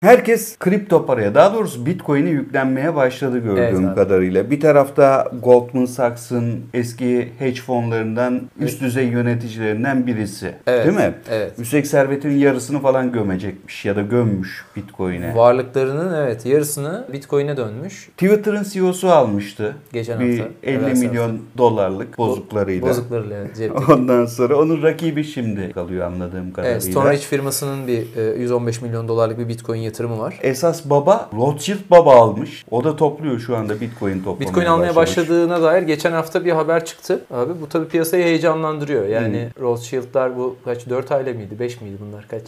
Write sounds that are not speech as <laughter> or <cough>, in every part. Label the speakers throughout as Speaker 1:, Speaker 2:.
Speaker 1: Herkes kripto paraya daha doğrusu Bitcoin'e yüklenmeye başladı gördüğüm
Speaker 2: Evet abi.
Speaker 1: kadarıyla. Bir tarafta Goldman Sachs'ın eski hedge fonlarından üst düzey yöneticilerinden birisi.
Speaker 2: Evet,
Speaker 1: Değil mi?
Speaker 2: evet.
Speaker 1: Üstelik servetinin yarısını falan gömecekmiş ya da gömmüş Bitcoin'e.
Speaker 2: Varlıklarının evet yarısını Bitcoin'e dönmüş.
Speaker 1: Twitter'ın CEO'su almıştı.
Speaker 2: Geçen
Speaker 1: bir
Speaker 2: hafta,
Speaker 1: 50
Speaker 2: evvelsi
Speaker 1: milyon dolarlık bozuklarıyla.
Speaker 2: Bozuklarıyla evet, cepte. <laughs>
Speaker 1: Ondan sonra onun rakibi şimdi kalıyor anladığım kadarıyla.
Speaker 2: Evet, Stoneridge firmasının bir e, 115 milyon dolarlık bir Bitcoin yatırımı var.
Speaker 1: Esas baba Rothschild baba almış. O da topluyor şu anda Bitcoin toplamaya
Speaker 2: Bitcoin almaya
Speaker 1: başlamış.
Speaker 2: başladığına dair geçen hafta bir haber çıktı. Abi bu tabii piyasayı heyecanlandırıyor. Yani
Speaker 1: Hmm.
Speaker 2: Rothschild'lar bu kaç 4 aile miydi? 5 miydi bunlar kaç?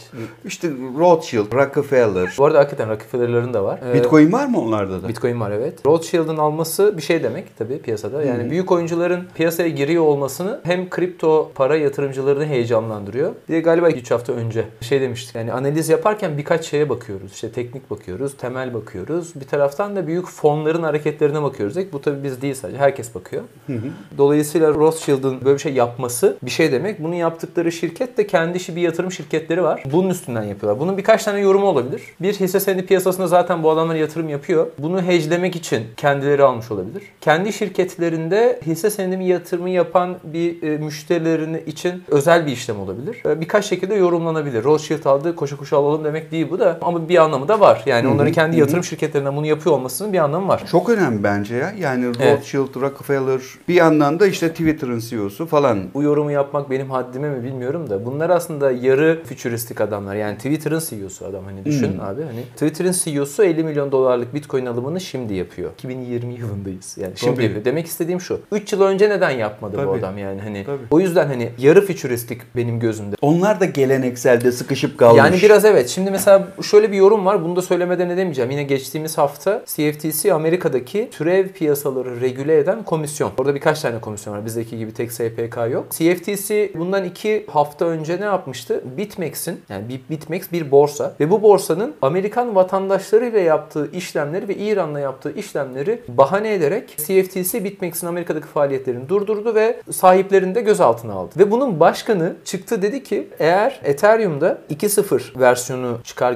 Speaker 1: İşte Rothschild, Rockefeller.
Speaker 2: Bu arada hakikaten Rockefeller'ların da var. Ee,
Speaker 1: Bitcoin var mı onlarda da?
Speaker 2: Bitcoin var evet. Rothschild'ın alması bir şey demek tabii piyasada. Yani büyük oyuncuların piyasaya giriyor olmasını hem kripto para yatırımcılarını heyecanlandırıyor. Bir de galiba 3 hafta önce şey demiştik. Yani analiz yaparken birkaç şeye bakıyoruz. İşte teknik bakıyoruz, temel bakıyoruz. Bir taraftan da büyük fonların hareketlerine bakıyoruz. Bu tabii biz değil sadece. Herkes bakıyor. Dolayısıyla Rothschild'ın böyle bir şey yapması bir şey demek. Bunu yaptıkları şirket de kendi işi bir yatırım şirketleri var. Bunun üstünden yapıyorlar. Bunun birkaç tane yorumu olabilir. Bir hisse senedi piyasasında zaten bu adamlar yatırım yapıyor. Bunu hedgelemek için kendileri almış olabilir. Kendi şirketlerinde hisse senedi yatırımı yapan bir e, müşterilerini için özel bir işlem olabilir. E, birkaç şekilde yorumlanabilir. Rothschild aldı koşa koşa alalım demek değil bu da ama bir anlamı da var. Yani onların kendi yatırım şirketlerinden bunu yapıyor olmasının bir anlamı var.
Speaker 1: Çok önemli bence ya. Yani
Speaker 2: Evet.
Speaker 1: Rothschild, Rockefeller bir yandan da işte Twitter'ın CEO'su falan.
Speaker 2: Bu yorumu yapmak benim haddime mi bilmiyorum da bunlar aslında yarı fütüristik adamlar. Yani Twitter'ın CEO'su adam hani düşün abi hani Twitter'ın CEO'su 50 milyon dolarlık Bitcoin alımını şimdi yapıyor. 2020 yılındayız. Yani şimdi
Speaker 1: Tabii.
Speaker 2: yapıyor. Demek istediğim şu. 3 yıl önce neden yapmadı bu
Speaker 1: Tabii.
Speaker 2: adam yani hani.
Speaker 1: Tabii.
Speaker 2: O yüzden hani yarı fütüristik benim gözümde.
Speaker 1: Onlar da gelenekselde sıkışıp kalmış.
Speaker 2: Yani biraz evet. Şimdi mesela şöyle bir yorum var. Bunu da söylemeden edemeyeceğim. Yine geçtiğimiz hafta CFTC Amerika'daki türev piyasaları regüle eden komisyon. Orada birkaç tane komisyon var. Bizdeki gibi tek SPK yok. CFTC bundan iki hafta önce ne yapmıştı? BitMEX'in yani Bit- BitMEX bir borsa ve bu borsanın Amerikan vatandaşlarıyla yaptığı işlemleri ve İran'la yaptığı işlemleri bahane ederek CFTC BitMEX'in Amerika'daki faaliyetlerini durdurdu ve sahiplerini de gözaltına aldı. Ve bunun başkanı çıktı dedi ki eğer Ethereum'da 2.0 versiyonu çıkar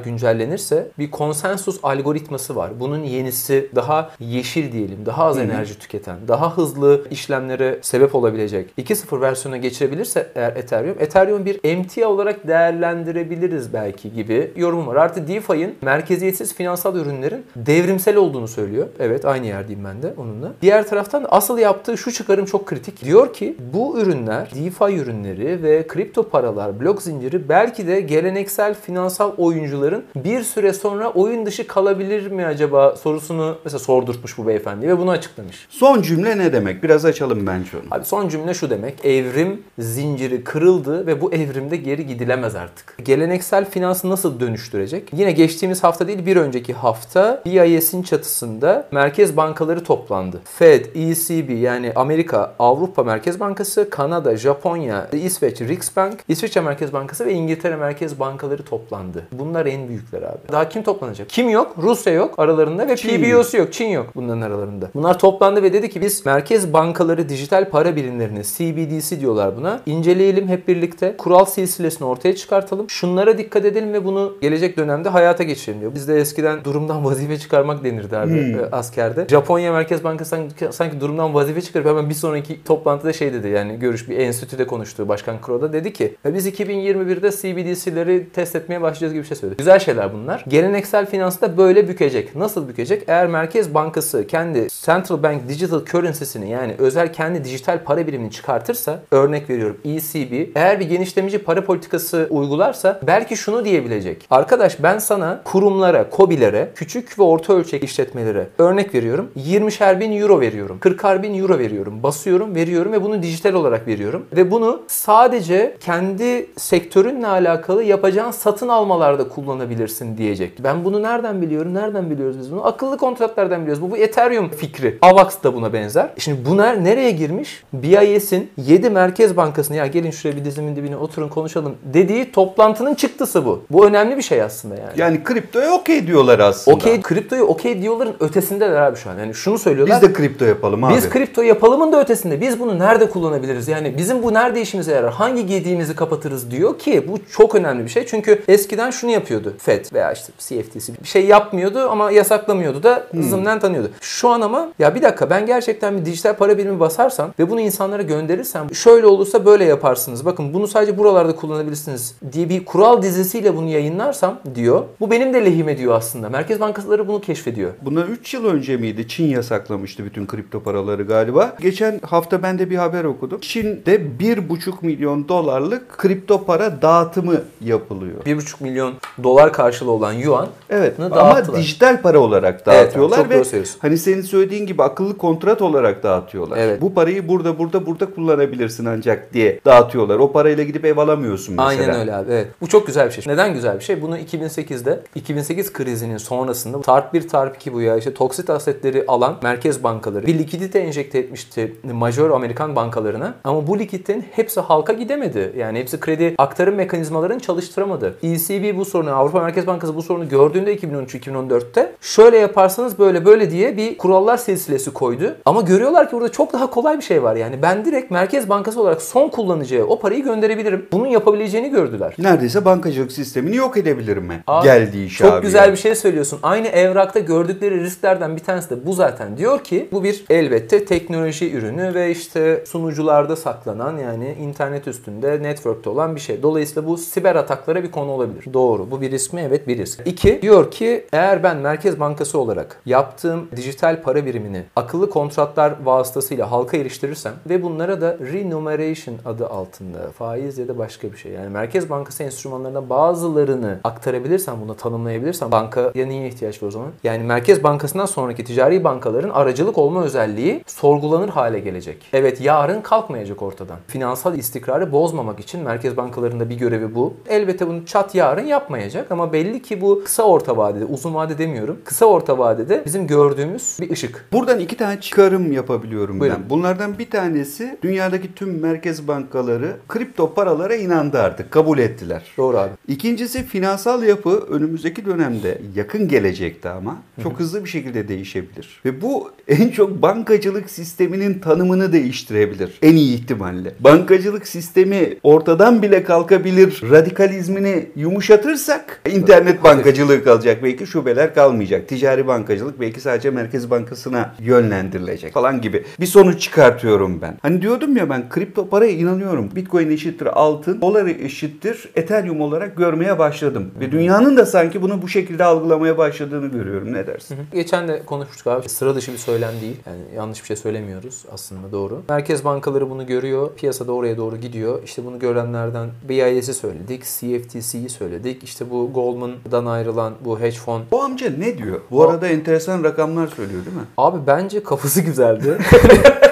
Speaker 2: güncellenirse bir konsensus algoritması var. Bunun yenisi daha yeşil diyelim, daha az enerji tüketen, daha hızlı işlemlere sebep olabilecek 2.0 versiyona geçirebilirse eğer Ethereum, Ethereum bir emtia olarak değerlendirebiliriz belki gibi yorumum var. Artı DeFi'nin merkeziyetsiz finansal ürünlerin devrimsel olduğunu söylüyor. Evet aynı yerdeyim ben de onunla. Diğer taraftan asıl yaptığı şu çıkarım çok kritik. Diyor ki bu ürünler, DeFi ürünleri ve kripto paralar, blok zinciri belki de geleneksel finansal oyuncuların bir süre sonra oyun dışı kalabilir mi acaba sorusunu mesela sordurtmuş bu beyefendi ve bunu açıklamış.
Speaker 1: Son cümle ne demek? Biraz açalım bence onu.
Speaker 2: Abi son cümle şu demek. Evrim zinciri kırıldı ve bu evrimde geri gidilemez artık. Geleneksel finansı nasıl dönüştürecek? Yine geçtiğimiz hafta değil bir önceki hafta BIS'in çatısında merkez bankaları toplandı. Fed, ECB yani Amerika, Avrupa Merkez Bankası, Kanada, Japonya, İsveç, Riksbank, İsviçre Merkez Bankası ve İngiltere Merkez Bankaları toplandı. Bunlar en büyükler abi. Daha kim toplanacak? Kim yok? Rusya yok aralarında ve
Speaker 1: Çin
Speaker 2: PBO'su yok. Çin yok bunların aralarında. Bunlar toplandı ve dedi ki biz merkez bankaları dijital para birimlerini CBDC diyorlar buna. inceleyelim hep birlikte. Kural silsilesini ortaya çıkartalım. Şunlara dikkat edelim ve bunu gelecek dönemde hayata geçirelim diyor. Bizde eskiden durumdan <laughs> vazife çıkarmak denirdi abi e, askerde. Japonya Merkez Bankası sanki, sanki durumdan vazife çıkarıp hemen bir sonraki toplantıda şey dedi yani görüş bir enstitüde konuştu Başkan Kuroda dedi ki "Ya biz 2021'de CBDC'leri test etmeye başlayacağız gibi bir şey söyledi. Güzel şeyler bunlar. Geleneksel finansı da böyle bükecek. Nasıl bükecek? Eğer Merkez Bankası kendi Central Bank Digital Currency'sini yani özel kendi dijital para birimini çıkartırsa örnek veriyorum ECB eğer bir genişlemeci para politikası uygularsa belki şunu diyebilecek. Arkadaş ben sana kurumlara, kobilere, küçük ve orta ölçek işletmelere örnek veriyorum. 20'şer bin euro veriyorum. 40'ar bin euro veriyorum. Basıyorum, veriyorum ve bunu dijital olarak veriyorum. Ve bunu sadece kendi sektörünle alakalı yapacağın satın almalarda kullanabilirsin diyecek. Ben bunu nereden biliyorum? Nereden biliyoruz biz bunu? Akıllı kontratlardan biliyoruz. Bu, bu Ethereum fikri. AVAX da buna benzer. Şimdi bunlar nereye girmiş? BIS'in 7 Merkez Bankası'nı ya gelin şuraya bir dizimin dibine oturun konuşalım dediği toplantının çıktısı bu. Bu önemli bir şey aslında yani.
Speaker 1: Yani kriptoya okey diyorlar aslında.
Speaker 2: Okey kriptoyu okey diyorların ötesindeler abi şu an. Yani şunu söylüyorlar.
Speaker 1: Biz de kripto yapalım abi.
Speaker 2: Biz kripto yapalımın da ötesinde. Biz bunu nerede kullanabiliriz? Yani bizim bu nerede işimize yarar? Hangi gediğimizi kapatırız diyor ki bu çok önemli bir şey. Çünkü eskiden şunu yapıyordu FED veya veya işte CFTC bir şey yapmıyordu ama yasaklamıyordu da hızımdan tanıyordu. Şu an ama ya bir dakika ben gerçekten bir dijital para birimi basarsam ve bunu insanlara gönderirsem şöyle olursa böyle yaparsınız. Bakın bunu sadece buralarda kullanabilirsiniz diye bir kural dizisiyle bunu yayınlarsam diyor. Bu benim de lehime diyor aslında. Merkez bankaları bunu keşfediyor.
Speaker 1: Bundan 3 yıl önce miydi? Çin yasaklamıştı bütün kripto paraları galiba. Geçen hafta ben de bir haber okudum. Çin'de 1,5 milyon dolarlık kripto para dağıtımı yapılıyor.
Speaker 2: 1,5 milyon dolar karşılığı olan yuan
Speaker 1: Evet ama dijital para olarak
Speaker 2: Evet,
Speaker 1: dağıtıyorlar
Speaker 2: çok
Speaker 1: ve
Speaker 2: söylüyorsun.
Speaker 1: hani senin söylediğin gibi akıllı kontrat olarak dağıtıyorlar.
Speaker 2: Evet.
Speaker 1: Bu parayı burada burada burada kullanabilirsin ancak diye dağıtıyorlar. O parayla gidip ev alamıyorsun mesela.
Speaker 2: Aynen öyle abi. Evet. Bu çok güzel bir şey. Neden güzel bir şey? Bunu 2008'de 2008 krizinin sonrasında TARP 1 TARP 2 bu ya işte toksit asetleri alan merkez bankaları bir likidite enjekte etmişti majör Amerikan bankalarına. Ama bu likiditenin hepsi halka gidemedi. Yani hepsi kredi aktarım mekanizmalarını çalıştıramadı. ECB bu sorunu, Avrupa Merkez Bankası bu sorunu gördüğünde 2013-2014'te şöyle yaparsanız böyle böyle diye bir kurallar silsilesi koydu. Ama görüyorlar ki burada çok daha kolay bir şey var. Yani ben direkt Merkez Bankası olarak son kullanıcıya o parayı gönderebilirim. Bunun yapabileceğini gördüler.
Speaker 1: Neredeyse bankacılık sistemini yok edebilirim ben.
Speaker 2: Abi,
Speaker 1: Geldiği iş
Speaker 2: Çok
Speaker 1: abi
Speaker 2: güzel
Speaker 1: yani.
Speaker 2: bir şey söylüyorsun. Aynı evrakta gördükleri risklerden bir tanesi de bu zaten. Diyor ki bu bir elbette teknoloji ürünü ve işte sunucularda saklanan yani internet üstünde network'te olan bir şey. Dolayısıyla bu siber ataklara bir konu olabilir. Doğru. Bu bir risk mi? Evet bir risk. İki, diyor ki eğer ben Merkez Bankası olarak yaptığım dijital para birimini akıllı kontratlar vasıtasıyla halka eriştirirsem ve bunlara da remuneration adı altında faiz ya da başka bir şey. Yani Merkez Bankası enstrümanlarından bazılarını aktarabilirsem, bunu tanımlayabilirsem bankaya niye ihtiyaç var o zaman? Yani Merkez Bankası'ndan sonraki ticari bankaların aracılık olma özelliği sorgulanır hale gelecek. Evet yarın kalkmayacak ortadan. Finansal istikrarı bozmamak için Merkez Bankalarında bir görevi bu. Elbette bunu çat yarın yapmayacak ama belli ki bu kısa orta vadede, uzun vade demiyorum. Kısa orta vadede bizim gördüğümüz bir ışık.
Speaker 1: Buradan iki tane çıkarım yapabiliyorum
Speaker 2: Buyurun.
Speaker 1: ben. Bunlardan bir tanesi dünyadaki tüm merkez bankaları kripto paralara inandı artık. Kabul ettiler.
Speaker 2: Doğru abi.
Speaker 1: İkincisi finansal yapı önümüzdeki dönemde yakın gelecekte ama çok hızlı bir şekilde değişebilir. Ve bu <laughs> en çok bankacılık sisteminin tanımını değiştirebilir. En iyi ihtimalle. Bankacılık sistemi ortadan bile kalkabilir. Radikalizmini yumuşatırsak internet bankacılığı kalacak. Belki şubeler kalmayacak. Ticari bankacılık belki sadece Merkez Bankası'na yönlendirilecek falan gibi. Bir sonuç çıkartıyorum ben. Hani diyordum ya ben kripto paraya inanıyorum. Bitcoin eşittir altın, dolar eşittir Ethereum olarak görmeye başladım. Ve dünyanın da sanki bunu bu şekilde algılamaya başladığını görüyorum. Ne dersin?
Speaker 2: Geçen de konuşmuştuk abi. Sıra dışı bir söylem değil. Yani yanlış bir şey söylemiyoruz aslında doğru. Merkez bankaları bunu görüyor. Piyasada oraya doğru gidiyor. İşte bunu görenlerden BIS'i söyledik. CFTC'yi söyledik. İşte bu Goldman'dan ayrılan bu hedge fon.
Speaker 1: Bu amca ne diyor? Bu arada enteresan rakamlar söylüyor değil mi?
Speaker 2: Abi bence kafası güzeldi. <laughs>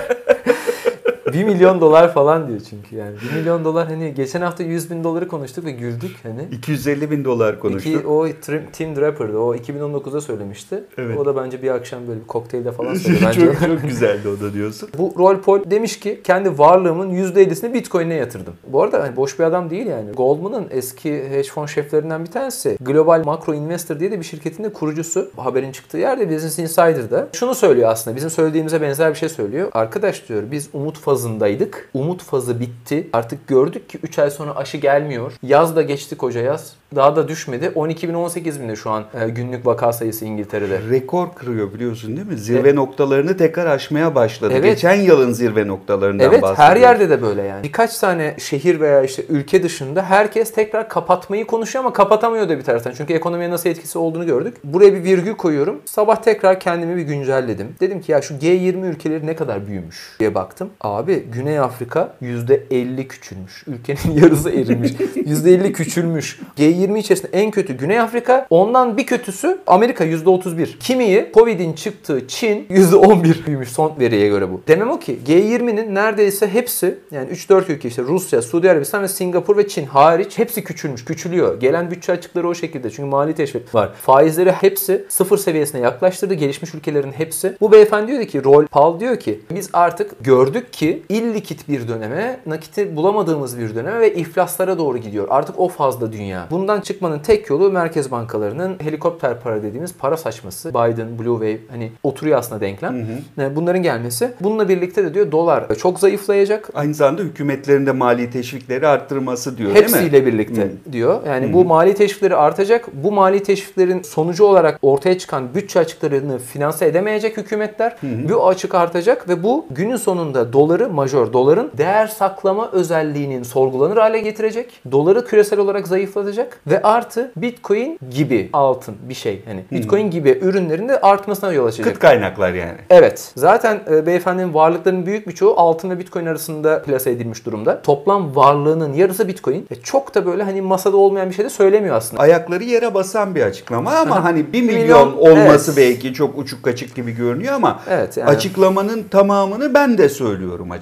Speaker 2: 1 milyon dolar falan diyor çünkü yani. 1 milyon dolar hani geçen hafta 100 bin doları konuştuk ve güldük hani.
Speaker 1: 250 bin dolar konuştuk.
Speaker 2: İki, o Tim, Draper'dı. O 2019'da söylemişti.
Speaker 1: Evet.
Speaker 2: O da bence bir akşam böyle bir kokteylde falan söyledi. <laughs> Bence
Speaker 1: çok, çok güzeldi o da diyorsun.
Speaker 2: Bu Roy Paul demiş ki kendi varlığımın %50'sini Bitcoin'e yatırdım. Bu arada hani boş bir adam değil yani. Goldman'ın eski hedge fon şeflerinden bir tanesi. Global Macro Investor diye de bir şirketin de kurucusu. Haberin çıktığı yerde Business Insider'da. Şunu söylüyor aslında. Bizim söylediğimize benzer bir şey söylüyor. Arkadaş diyor biz umut fazındaydık. Umut fazı bitti. Artık gördük ki 3 ay sonra aşı gelmiyor. Yaz da geçti koca yaz. Daha da düşmedi. 12.018 binde şu an e, günlük vaka sayısı İngiltere'de.
Speaker 1: Rekor kırıyor biliyorsun değil mi? Zirve noktalarını tekrar aşmaya başladı.
Speaker 2: Evet.
Speaker 1: Geçen yılın zirve noktalarından
Speaker 2: Evet her
Speaker 1: bahsediyoruz.
Speaker 2: yerde de böyle yani. Birkaç tane şehir veya işte ülke dışında herkes tekrar kapatmayı konuşuyor ama kapatamıyor da bir taraftan. Çünkü ekonomiye nasıl etkisi olduğunu gördük. Buraya bir virgül koyuyorum. Sabah tekrar kendimi bir güncelledim. Dedim ki ya şu G20 ülkeleri ne kadar büyümüş diye baktım. Abi Güney Afrika %50 küçülmüş. Ülkenin <laughs> yarısı erimiş. %50 küçülmüş. G20 içerisinde en kötü Güney Afrika. Ondan bir kötüsü Amerika %31. Kimiyi Covid'in çıktığı Çin %11 büyümüş son veriye göre bu. Demem o ki G20'nin neredeyse hepsi yani 3-4 ülke işte Rusya, Suudi Arabistan ve Singapur ve Çin hariç hepsi küçülmüş, küçülüyor. Gelen bütçe açıkları o şekilde çünkü mali teşvik var. Faizleri hepsi sıfır seviyesine yaklaştırdı gelişmiş ülkelerin hepsi. Bu beyefendi diyor ki Roll Paul diyor ki biz artık gördük ki illikit bir döneme, nakiti bulamadığımız bir döneme ve iflaslara doğru gidiyor. Artık o fazla dünya. Bundan çıkmanın tek yolu merkez bankalarının helikopter para dediğimiz para saçması. Biden, Blue Wave hani oturuyor aslında denklem. Yani Bunların gelmesi. Bununla birlikte de diyor dolar çok zayıflayacak.
Speaker 1: Aynı zamanda hükümetlerin de mali teşvikleri arttırması diyor değil mi?
Speaker 2: Hepsiyle birlikte diyor. Yani bu mali teşvikleri artacak. Bu mali teşviklerin sonucu olarak ortaya çıkan bütçe açıklarını finanse edemeyecek hükümetler. Bu açık artacak ve bu günün sonunda doları, majör doların değer saklama özelliğinin sorgulanır hale getirecek. Doları küresel olarak zayıflatacak ve artı Bitcoin gibi altın bir şey. Hani Bitcoin gibi ürünlerin de artmasına yol açacak.
Speaker 1: Kıt kaynaklar yani.
Speaker 2: Evet. Zaten e, beyefendinin varlıklarının büyük bir çoğu altın ve bitcoin arasında plase edilmiş durumda. Toplam varlığının yarısı bitcoin. E, çok da böyle hani masada olmayan bir şey de söylemiyor aslında.
Speaker 1: Ayakları yere basan bir açıklama ama hani 1 milyon,
Speaker 2: milyon,
Speaker 1: olması
Speaker 2: evet.
Speaker 1: belki çok uçuk kaçık gibi görünüyor ama
Speaker 2: Evet, yani.
Speaker 1: açıklamanın tamamını ben de söylüyorum açıkçası.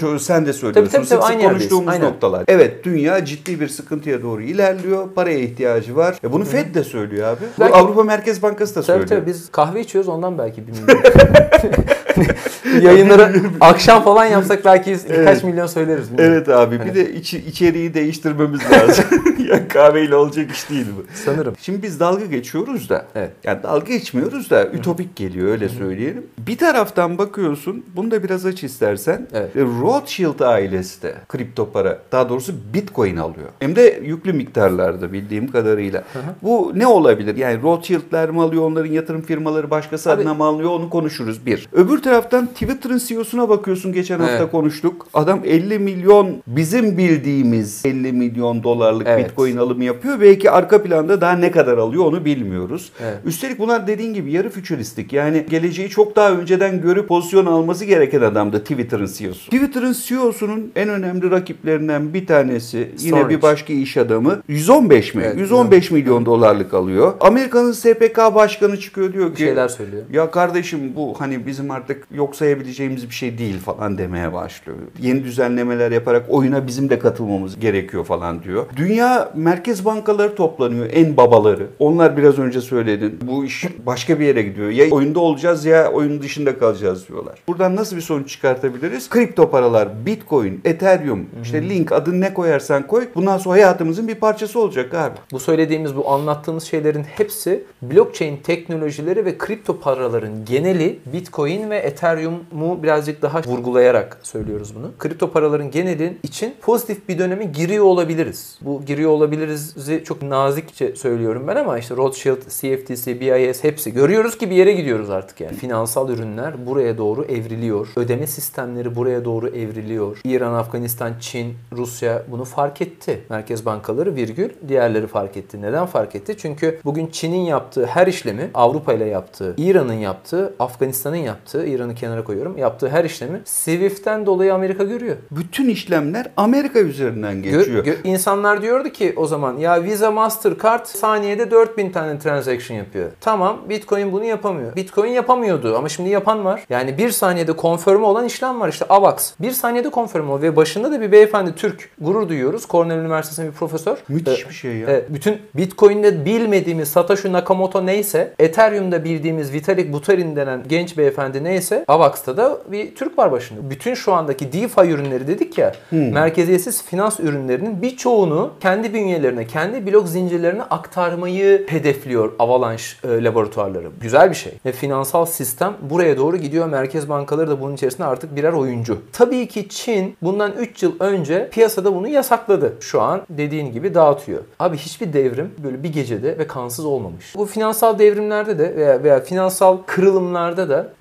Speaker 1: Çoğu sen de söylüyorsun.
Speaker 2: Tabii, tabii, tabii,
Speaker 1: sık
Speaker 2: aynı
Speaker 1: konuştuğumuz
Speaker 2: Aynen.
Speaker 1: noktalar. Evet dünya ciddi bir sıkıntıya doğru ilerliyor. Paraya ihtiyacı var. E bunu Fed de söylüyor abi. Bu
Speaker 2: Belki-
Speaker 1: Avrupa Merkez Bankası da
Speaker 2: Tabii
Speaker 1: söylüyor.
Speaker 2: tabii biz kahve içiyoruz ondan belki bir milyon. <laughs> <laughs> Yayınları akşam falan yapsak belki birkaç
Speaker 1: Evet.
Speaker 2: milyon söyleriz.
Speaker 1: Evet abi bir de içi, içeriği değiştirmemiz lazım. <laughs> ya kahveyle olacak iş değil bu.
Speaker 2: Sanırım.
Speaker 1: Şimdi biz dalga geçiyoruz da.
Speaker 2: Evet.
Speaker 1: Yani dalga geçmiyoruz da ütopik geliyor öyle söyleyelim. Bir taraftan bakıyorsun, bunu da biraz aç istersen.
Speaker 2: Evet.
Speaker 1: e, Rothschild ailesi de kripto para, daha doğrusu Bitcoin alıyor. Hem de yüklü miktarlarda bildiğim kadarıyla. Bu ne olabilir? Yani Rothschild'ler mi alıyor, onların yatırım firmaları başkası
Speaker 2: Abi-
Speaker 1: adına mı alıyor onu konuşuruz bir. Öbür taraftan Twitter'ın CEO'suna bakıyorsun geçen hafta
Speaker 2: Evet.
Speaker 1: konuştuk. Adam 50 milyon bizim bildiğimiz 50 milyon dolarlık
Speaker 2: Evet.
Speaker 1: Bitcoin alımı yapıyor. Belki arka planda daha ne kadar alıyor onu bilmiyoruz.
Speaker 2: Evet.
Speaker 1: Üstelik bunlar dediğin gibi yarı fütüristik. Yani geleceği çok daha önceden görüp pozisyon alması gereken adamdı Twitter'ın CEO'su. Twitter'ın CEO'sunun en önemli rakiplerinden bir tanesi yine
Speaker 2: Storage.
Speaker 1: bir başka iş adamı 115 mi?
Speaker 2: Evet,
Speaker 1: 115 milyon dolarlık alıyor. Amerika'nın SPK başkanı çıkıyor diyor
Speaker 2: Bir
Speaker 1: ki
Speaker 2: şeyler söylüyor.
Speaker 1: ya kardeşim bu hani bizim artık yok sayabileceğimiz bir şey değil falan demeye başlıyor. Yeni düzenlemeler yaparak oyuna bizim de katılmamız gerekiyor falan diyor. Dünya merkez bankaları toplanıyor en babaları. Onlar biraz önce söyledin. Bu iş başka bir yere gidiyor. Ya oyunda olacağız ya oyunun dışında kalacağız diyorlar. Buradan nasıl bir sonuç çıkartabiliriz? Kripto paralar, Bitcoin, Ethereum, işte Link adını ne koyarsan koy. Bundan sonra hayatımızın bir parçası olacak abi.
Speaker 2: Bu söylediğimiz, bu anlattığımız şeylerin hepsi blockchain teknolojileri ve kripto paraların geneli Bitcoin ve Ethereum'u birazcık daha vurgulayarak söylüyoruz bunu. Kripto paraların genelin için pozitif bir döneme giriyor olabiliriz. Bu giriyor olabiliriz'i çok nazikçe söylüyorum ben ama işte Rothschild, CFTC, BIS hepsi görüyoruz ki bir yere gidiyoruz artık yani. Finansal ürünler buraya doğru evriliyor. Ödeme sistemleri buraya doğru evriliyor. İran, Afganistan, Çin, Rusya bunu fark etti. Merkez bankaları virgül diğerleri fark etti. Neden fark etti? Çünkü bugün Çin'in yaptığı her işlemi Avrupa ile yaptığı, İran'ın yaptığı, Afganistan'ın yaptığı, İran'ı kenara koyuyorum, yaptığı her işlemi Swift'ten dolayı Amerika görüyor.
Speaker 1: Bütün işlemler Amerika üzerinden
Speaker 2: Gö-
Speaker 1: geçiyor.
Speaker 2: gö- insanlar diyordu ki o zaman ya Visa Mastercard saniyede 4000 tane transaction yapıyor. Tamam Bitcoin bunu yapamıyor. Bitcoin yapamıyordu ama şimdi yapan var. Yani bir saniyede konfirme olan işlem var işte AVAX. Bir saniyede konfirme o ve başında da bir beyefendi Türk. Gurur duyuyoruz. Cornell Üniversitesi'nde bir profesör.
Speaker 1: Müthiş
Speaker 2: Ee,
Speaker 1: bir şey ya.
Speaker 2: Evet, bütün Bitcoin'de bilmediğimiz Satoshi Nakamoto neyse, Ethereum'da bildiğimiz Vitalik Buterin denen genç beyefendi neyse, Avax'ta da bir Türk var başında. Bütün şu andaki DeFi ürünleri dedik ya, merkeziyetsiz finans ürünlerinin birçoğunu kendi bünyelerine, kendi blok zincirlerine aktarmayı hedefliyor Avalanche e, laboratuvarları. Güzel bir şey. Ve finansal sistem buraya doğru gidiyor. Merkez bankaları da bunun içerisinde artık birer oyuncu. Tabii ki Çin bundan 3 yıl önce piyasada bunu yasakladı. Şu an dediğin gibi dağıtıyor. Abi hiçbir devrim böyle bir gecede ve kansız olmamış. Bu finansal devrimlerde de veya, veya finansal kırılımlarda da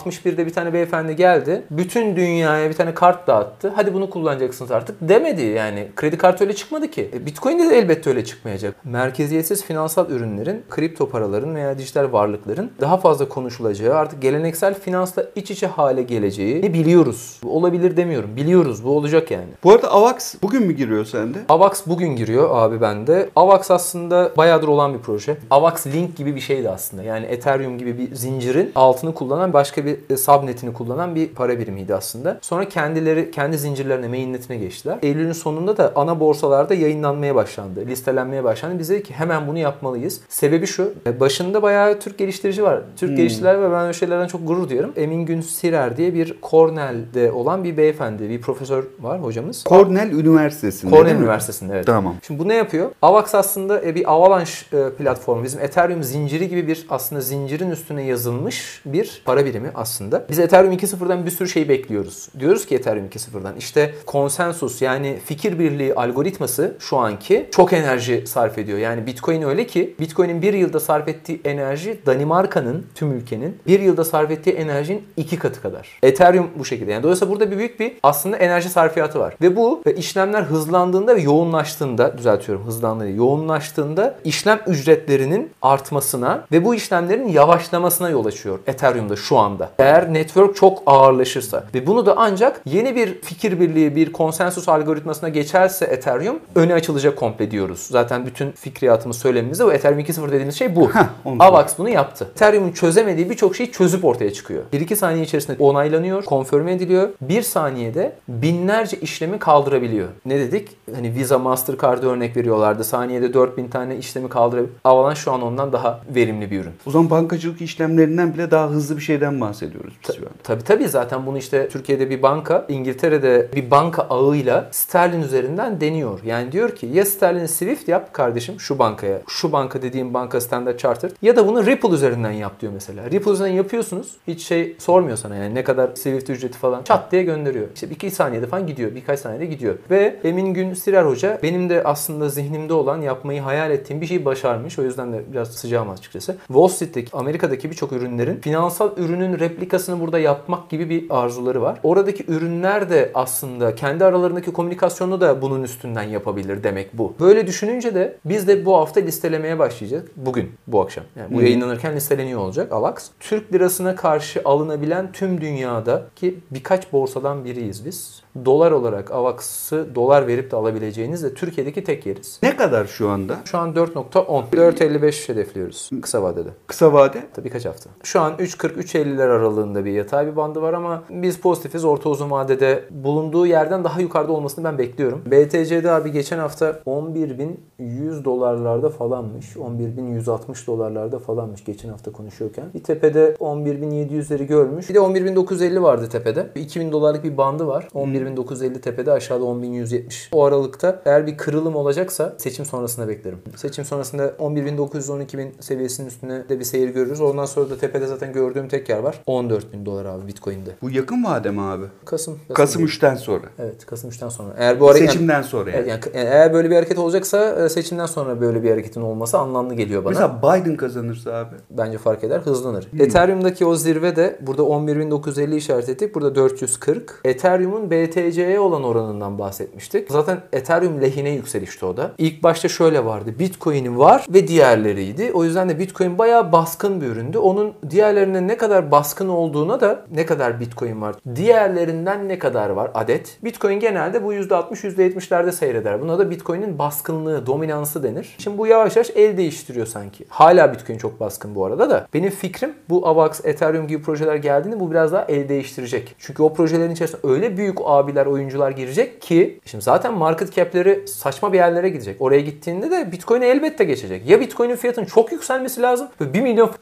Speaker 2: 1961'de bir tane beyefendi geldi. Bütün dünyaya bir tane kart dağıttı. Hadi bunu kullanacaksınız artık demedi yani. Kredi kartı öyle çıkmadı ki. E, Bitcoin'de de elbette öyle çıkmayacak. Merkeziyetsiz finansal ürünlerin, kripto paraların veya dijital varlıkların daha fazla konuşulacağı, artık geleneksel finansla iç içe hale geleceği biliyoruz. Bu olabilir demiyorum. Biliyoruz. Bu olacak yani.
Speaker 1: Bu arada AVAX bugün mü giriyor sende?
Speaker 2: Avax bugün giriyor abi bende. Avax aslında bayağıdır olan bir proje. Avax Link gibi bir şeydi aslında. Yani Ethereum gibi bir zincirin altını kullanan başka bir e, subnetini kullanan bir para birimiydi aslında. Sonra kendileri kendi zincirlerine mainnetine geçtiler. Eylül'ün sonunda da ana borsalarda yayınlanmaya başlandı. Listelenmeye başlandı. Biz dedik ki hemen bunu yapmalıyız. Sebebi şu. e, Başında bayağı Türk geliştirici var. Türk geliştiriciler ve ben öyle şeylerden çok gurur duyuyorum. Emin Gün Sirer diye bir Cornell'de olan bir beyefendi, bir profesör var hocamız.
Speaker 1: Cornell Üniversitesi'nde
Speaker 2: Cornell? Üniversitesi'nde evet.
Speaker 1: Tamam.
Speaker 2: Şimdi bu ne yapıyor? Avax aslında e, bir Avalanche e, platformu. Bizim Ethereum zinciri gibi bir aslında zincirin üstüne yazılmış bir para birimi aslında. Biz Ethereum 2.0'dan bir sürü şey bekliyoruz. Diyoruz ki Ethereum 2.0'dan işte konsensus yani fikir birliği algoritması şu anki çok enerji sarf ediyor. Yani Bitcoin öyle ki Bitcoin'in bir yılda sarf ettiği enerji Danimarka'nın tüm ülkenin bir yılda sarf ettiği enerjinin iki katı kadar. Ethereum bu şekilde. Yani dolayısıyla burada bir büyük bir aslında enerji sarfiyatı var. Ve bu ve işlemler hızlandığında ve yoğunlaştığında düzeltiyorum hızlandığında yoğunlaştığında işlem ücretlerinin artmasına ve bu işlemlerin yavaşlamasına yol açıyor Ethereum'da şu anda. Eğer network çok ağırlaşırsa ve bunu da ancak yeni bir fikir birliği, bir konsensus algoritmasına geçerse Ethereum öne açılacak komple diyoruz. Zaten bütün fikriyatımız söylemimizde o Ethereum 2.0 dediğimiz şey bu. <laughs> Avax bunu yaptı. Ethereum'un çözemediği birçok şeyi çözüp ortaya çıkıyor. 1-2 saniye içerisinde onaylanıyor, konfirme ediliyor. 1 saniyede binlerce işlemi kaldırabiliyor. Ne dedik? Hani Visa, Mastercard örnek veriyorlardı. Saniyede 4000 tane işlemi kaldırabiliyor. Avalanche şu an ondan daha verimli bir ürün.
Speaker 1: O zaman bankacılık işlemlerinden bile daha hızlı bir şeyden bahsediyoruz biz şu an.
Speaker 2: Tabii tabii zaten bunu işte Türkiye'de bir banka, İngiltere'de bir banka ağıyla sterlin üzerinden deniyor. Yani diyor ki ya sterlin Swift yap kardeşim şu bankaya. Şu banka dediğim banka Standard Chartered ya da bunu Ripple üzerinden yap diyor mesela. Ripple üzerinden yapıyorsunuz. Hiç şey sormuyor sana yani ne kadar Swift ücreti falan. Çat diye gönderiyor. İşte iki saniyede falan gidiyor. Birkaç saniyede gidiyor. Ve Emin Gün Sirer Hoca benim de aslında zihnimde olan yapmayı hayal ettiğim bir şeyi başarmış. O yüzden de biraz sıcağım açıkçası. Wall Street'teki Amerika'daki birçok ürünlerin finansal ürünün replikasını burada yapmak gibi bir arzuları var. Oradaki ürünler de aslında kendi aralarındaki komünikasyonu da bunun üstünden yapabilir demek bu. Böyle düşününce de biz de bu hafta listelemeye başlayacağız. Bugün, bu akşam. Yani bu yayınlanırken listeleniyor olacak AVAX. Türk lirasına karşı alınabilen tüm dünyada ki birkaç borsadan biriyiz biz. Dolar olarak AVAX'ı dolar verip de alabileceğiniz de Türkiye'deki tek yeriz.
Speaker 1: Ne kadar şu anda?
Speaker 2: Şu an 4.10. 4.55 hedefliyoruz kısa vadede.
Speaker 1: Kısa vade?
Speaker 2: Tabii birkaç hafta. Şu an 3.40-3.50'ler aralığında bir yatay bir bandı var ama biz pozitifiz. Orta uzun vadede bulunduğu yerden daha yukarıda olmasını ben bekliyorum. BTC'de abi geçen hafta 11.100 dolarlarda falanmış. 11.160 dolarlarda falanmış geçen hafta konuşuyorken. Bir tepede 11.700'leri görmüş. Bir de 11.950 vardı tepede. 2000 dolarlık bir bandı var. 11.950 tepede aşağıda 10.170. O aralıkta eğer bir kırılım olacaksa seçim sonrasında beklerim. Seçim sonrasında 11.900-12.000 seviyesinin üstüne de bir seyir görürüz. Ondan sonra da tepede zaten gördüğüm tek yer var. 14.000 dolar abi Bitcoin'de.
Speaker 1: Bu yakın vade mi abi?
Speaker 2: Kasım.
Speaker 1: Kasım
Speaker 2: değil.
Speaker 1: 3'ten sonra.
Speaker 2: Evet Kasım 3'ten sonra. Eğer bu hareket
Speaker 1: Seçimden sonra yani.
Speaker 2: Yani eğer böyle bir hareket olacaksa e, seçimden sonra böyle bir hareketin olması anlamlı geliyor bana.
Speaker 1: Mesela Biden kazanırsa abi.
Speaker 2: Bence fark eder, hızlanır. Ethereum'daki o zirve de burada 11.950 işaret ettik. Burada 440. Ethereum'un BTC'ye olan oranından bahsetmiştik. Zaten Ethereum lehine yükselişti o da. İlk başta şöyle vardı. Bitcoin'in var ve diğerleriydi. O yüzden de Bitcoin bayağı baskın bir üründü. Onun diğerlerine ne kadar baskın olduğuna da ne kadar Bitcoin var. Diğerlerinden ne kadar var adet. Bitcoin genelde bu %60 %70'lerde seyreder. Buna da Bitcoin'in baskınlığı, dominansı denir. Şimdi bu yavaş yavaş el değiştiriyor sanki. Hala Bitcoin çok baskın bu arada da. Benim fikrim bu AVAX, Ethereum gibi projeler geldiğinde bu biraz daha el değiştirecek. Çünkü o projelerin içerisinde öyle büyük abiler, oyuncular girecek ki şimdi zaten market cap'leri saçma bir yerlere gidecek. Oraya gittiğinde de Bitcoin'e elbette geçecek. Ya Bitcoin'in fiyatının çok yükselmesi lazım ve 1 milyon <laughs>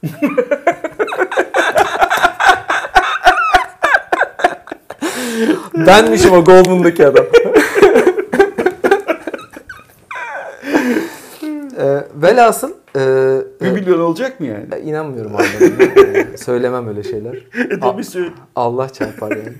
Speaker 2: Benmişim o Goldman'daki adam. <laughs> e, velhasıl e,
Speaker 1: 1
Speaker 2: e,
Speaker 1: milyon olacak mı yani?
Speaker 2: inanmıyorum abi. Söylemem öyle şeyler. <laughs>
Speaker 1: Tabii söyle.
Speaker 2: Allah çarpar yani.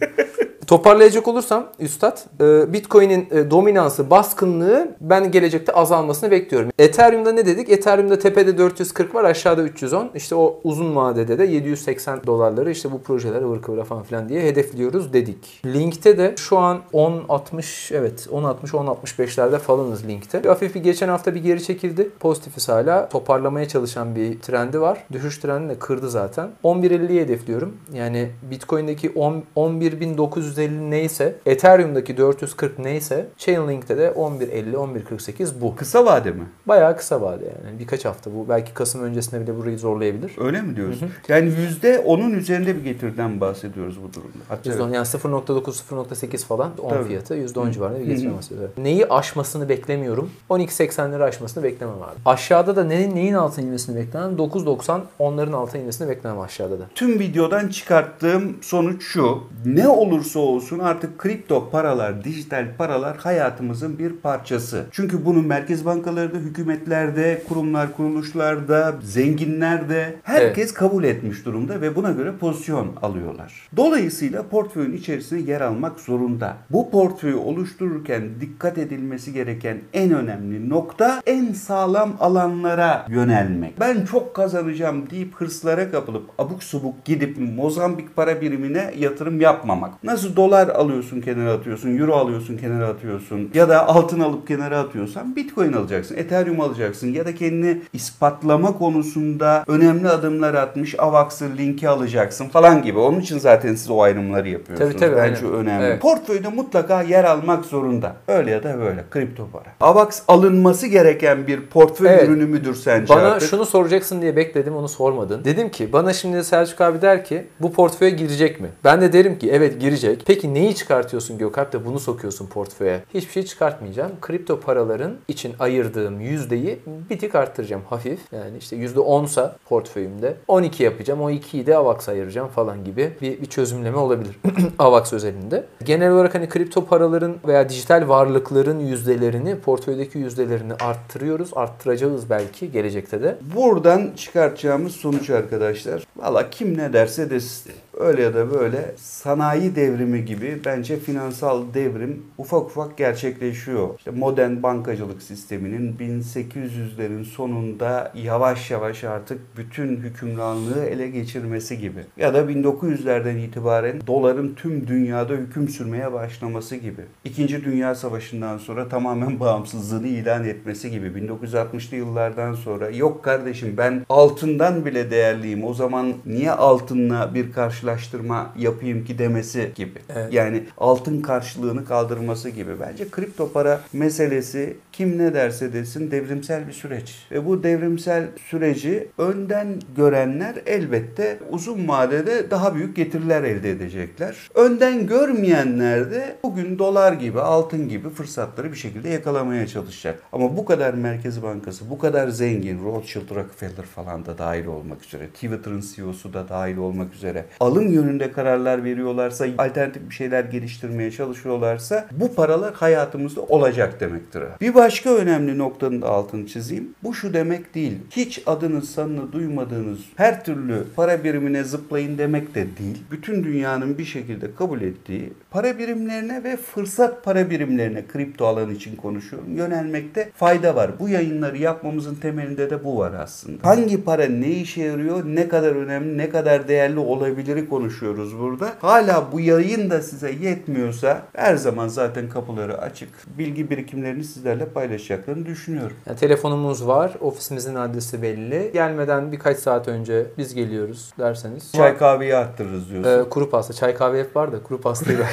Speaker 2: Toparlayacak olursam Üstad, e, Bitcoin'in e, dominansı, baskınlığı ben gelecekte azalmasını bekliyorum. Ethereum'da ne dedik? Ethereum'da tepede 440 var, aşağıda 310. İşte o uzun vadede de 780 dolarları işte bu projeler ıvır kıvıra falan filan diye hedefliyoruz dedik. Link'te de şu an 10.60 evet 10.60 10.65'lerde falanız Link'te. Bir hafif bir geçen hafta bir geri çekildi. Pozitifiz hala. Toparlamaya çalışan bir trendi var. Düşüş trendini de kırdı zaten. 11.50'yi hedefliyorum. Yani Bitcoin'deki 10 11.950 450 neyse, Ethereum'daki 440 neyse, Chainlink'te de 1150, 1148 bu.
Speaker 1: Kısa vade mi?
Speaker 2: Bayağı kısa vade yani. Birkaç hafta bu. Belki Kasım öncesinde bile burayı zorlayabilir.
Speaker 1: Öyle mi diyorsun? Yani yüzde onun üzerinde bir getiriden bahsediyoruz bu durumda. Hatta
Speaker 2: %10 yani 0.9 0.8 falan 10
Speaker 1: Tabii.
Speaker 2: fiyatı %10
Speaker 1: Hı.
Speaker 2: civarında bir
Speaker 1: Hı hı.
Speaker 2: getiri bahsediyor. Neyi aşmasını beklemiyorum? 12.80'leri aşmasını beklemem abi. Aşağıda da neyin, neyin altına inmesini beklemem? 9.90 onların altına inmesini beklemem aşağıda da.
Speaker 1: Tüm videodan çıkarttığım sonuç şu. Ne olursa olsun artık kripto paralar, dijital paralar hayatımızın bir parçası. Çünkü bunun merkez bankaları da, hükümetlerde, kurumlar, kuruluşlarda, zenginler de herkes kabul etmiş durumda ve buna göre pozisyon alıyorlar. Dolayısıyla portföyün içerisine yer almak zorunda. Bu portföyü oluştururken dikkat edilmesi gereken en önemli nokta en sağlam alanlara yönelmek. Ben çok kazanacağım deyip hırslara kapılıp abuk subuk gidip Mozambik para birimine yatırım yapmamak. Nasıl dolar alıyorsun kenara atıyorsun, euro alıyorsun kenara atıyorsun ya da altın alıp kenara atıyorsan bitcoin alacaksın, ethereum alacaksın ya da kendini ispatlama konusunda önemli adımlar atmış Avax'ı linki alacaksın falan gibi. Onun için zaten siz o ayrımları yapıyorsunuz.
Speaker 2: Tabii, tabii,
Speaker 1: Bence
Speaker 2: aynen.
Speaker 1: önemli.
Speaker 2: Evet.
Speaker 1: Portföyde mutlaka yer almak zorunda. Öyle ya da böyle kripto para. Avax alınması gereken bir portföy
Speaker 2: Evet.
Speaker 1: ürünü müdür sence
Speaker 2: Bana
Speaker 1: artık?
Speaker 2: şunu soracaksın diye bekledim onu sormadın. Dedim ki bana şimdi Selçuk abi der ki bu portföye girecek mi? Ben de derim ki evet girecek. Peki neyi çıkartıyorsun Gökalp de bunu sokuyorsun portföye? Hiçbir şey çıkartmayacağım. Kripto paraların için ayırdığım yüzdeyi bir tık arttıracağım hafif. Yani işte yüzde onsa portföyümde 12 yapacağım. O 2'yi de AVAX'a ayıracağım falan gibi bir, bir çözümleme olabilir. <clears throat> AVAX özelinde. Genel olarak hani kripto paraların veya dijital varlıkların yüzdelerini, portföydeki yüzdelerini arttırıyoruz. Arttıracağız belki gelecekte de.
Speaker 1: Buradan çıkartacağımız sonuç arkadaşlar. Valla kim ne derse desin. Öyle ya da böyle sanayi devrimi gibi bence finansal devrim ufak ufak gerçekleşiyor. İşte modern bankacılık sisteminin 1800'lerin sonunda yavaş yavaş artık bütün hükümranlığı ele geçirmesi gibi. Ya da 1900'lerden itibaren doların tüm dünyada hüküm sürmeye başlaması gibi. İkinci Dünya Savaşı'ndan sonra tamamen <laughs> bağımsızlığını ilan etmesi gibi. 1960'lı yıllardan sonra yok kardeşim ben altından bile değerliyim. O zaman niye altınla bir karşılaştırma yapayım ki demesi gibi.
Speaker 2: Evet.
Speaker 1: Yani altın karşılığını kaldırması gibi. Bence kripto para meselesi kim ne derse desin devrimsel bir süreç. Ve bu devrimsel süreci önden görenler elbette uzun vadede daha büyük getiriler elde edecekler. Önden görmeyenler de bugün dolar gibi, altın gibi fırsatları bir şekilde yakalamaya çalışacak. Ama bu kadar Merkez Bankası, bu kadar zengin, Rothschild, Rockefeller falan da dahil olmak üzere, Twitter'ın CEO'su da dahil olmak üzere alım yönünde kararlar veriyorlarsa, alternatif bir şeyler geliştirmeye çalışıyorlarsa bu paralar hayatımızda olacak demektir. Bir başka önemli noktanın da altını çizeyim. Bu şu demek değil. Hiç adını sanını duymadığınız her türlü para birimine zıplayın demek de değil. Bütün dünyanın bir şekilde kabul ettiği para birimlerine ve fırsat para birimlerine kripto alan için konuşuyorum. Yönelmekte fayda var. Bu yayınları yapmamızın temelinde de bu var aslında. Hangi para ne işe yarıyor, ne kadar önemli, ne kadar değerli olabiliri konuşuyoruz burada. Hala bu yayın da size yetmiyorsa her zaman zaten kapıları açık. Bilgi birikimlerini sizlerle paylaşacaklarını düşünüyorum.
Speaker 2: Yani telefonumuz var, ofisimizin adresi belli. Gelmeden birkaç saat önce biz geliyoruz derseniz.
Speaker 1: Çay kahveyi arttırırız diyorsun.
Speaker 2: Ee, kuru pasta. Çay kahve hep var da kuru pastayı ver. <laughs>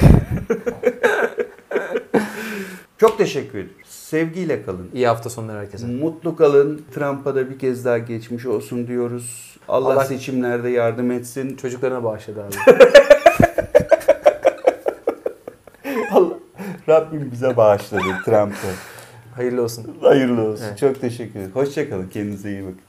Speaker 1: Çok teşekkür ederim. Sevgiyle kalın.
Speaker 2: İyi hafta sonları herkese.
Speaker 1: Mutlu kalın. Trump'a da bir kez daha geçmiş olsun diyoruz. Allah,
Speaker 2: Allah-
Speaker 1: seçimlerde yardım etsin.
Speaker 2: Çocuklarına bağışladı abi. <laughs>
Speaker 1: Allah Rabbim bize bağışladı Trump'ı.
Speaker 2: Hayırlı olsun.
Speaker 1: Hayırlı olsun.
Speaker 2: Evet.
Speaker 1: Çok teşekkür ederim. Hoşçakalın. Kendinize iyi bakın.